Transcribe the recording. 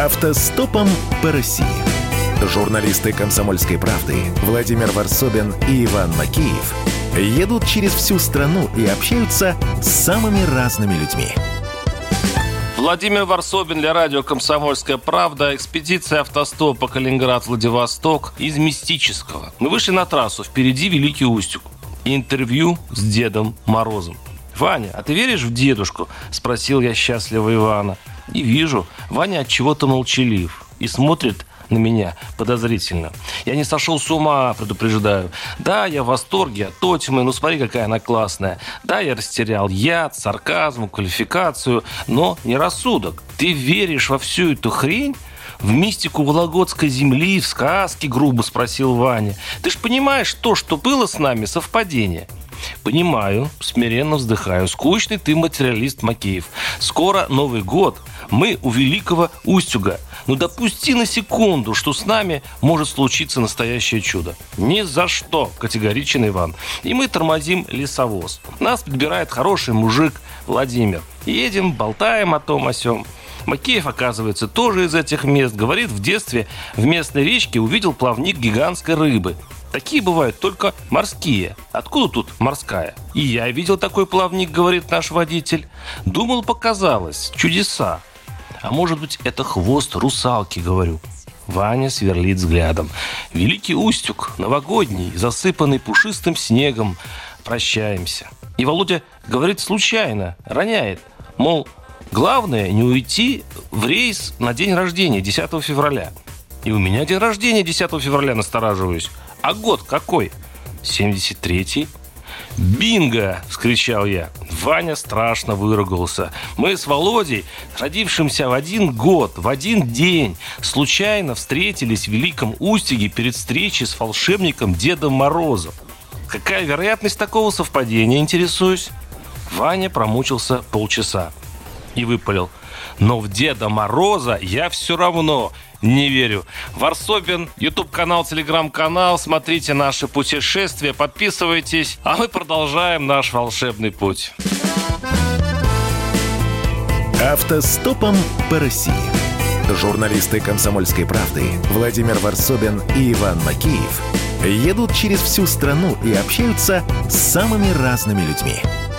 Автостопом по России. Журналисты «Комсомольской правды» Владимир Варсобин и Иван Макеев едут через всю страну и общаются с самыми разными людьми. Владимир Варсобин для радио «Комсомольская правда». Экспедиция автостопа Калининград-Владивосток из мистического. Мы вышли на трассу. Впереди Великий Устюг. Интервью с Дедом Морозом. «Ваня, а ты веришь в дедушку?» – спросил я счастливо Ивана. И вижу, Ваня от чего-то молчалив и смотрит на меня подозрительно. Я не сошел с ума, предупреждаю. Да, я в восторге от Тотимы, ну смотри, какая она классная. Да, я растерял яд, сарказм, квалификацию, но не рассудок. Ты веришь во всю эту хрень? В мистику Вологодской земли, в сказки, грубо спросил Ваня. Ты ж понимаешь, то, что было с нами, совпадение. Понимаю, смиренно вздыхаю. Скучный ты материалист Макеев. Скоро Новый год. Мы у великого Устюга. Ну допусти на секунду, что с нами может случиться настоящее чудо. Ни за что, категоричен Иван. И мы тормозим лесовоз. Нас подбирает хороший мужик Владимир. Едем, болтаем о том о сём. Макеев, оказывается, тоже из этих мест. Говорит, в детстве в местной речке увидел плавник гигантской рыбы. Такие бывают только морские. Откуда тут морская? И я видел такой плавник, говорит наш водитель. Думал, показалось. Чудеса. А может быть, это хвост русалки, говорю. Ваня сверлит взглядом. Великий Устюг, новогодний, засыпанный пушистым снегом. Прощаемся. И Володя говорит случайно, роняет. Мол, главное не уйти в рейс на день рождения, 10 февраля. И у меня день рождения 10 февраля, настораживаюсь. А год какой? 73-й. «Бинго!» – вскричал я. Ваня страшно выругался. Мы с Володей, родившимся в один год, в один день, случайно встретились в Великом Устюге перед встречей с волшебником Дедом Морозом. Какая вероятность такого совпадения, интересуюсь? Ваня промучился полчаса и выпалил. Но в Деда Мороза я все равно не верю. Варсобин, YouTube-канал, Телеграм-канал. Смотрите наши путешествия, подписывайтесь. А мы продолжаем наш волшебный путь. Автостопом по России. Журналисты «Комсомольской правды» Владимир Варсобин и Иван Макеев едут через всю страну и общаются с самыми разными людьми –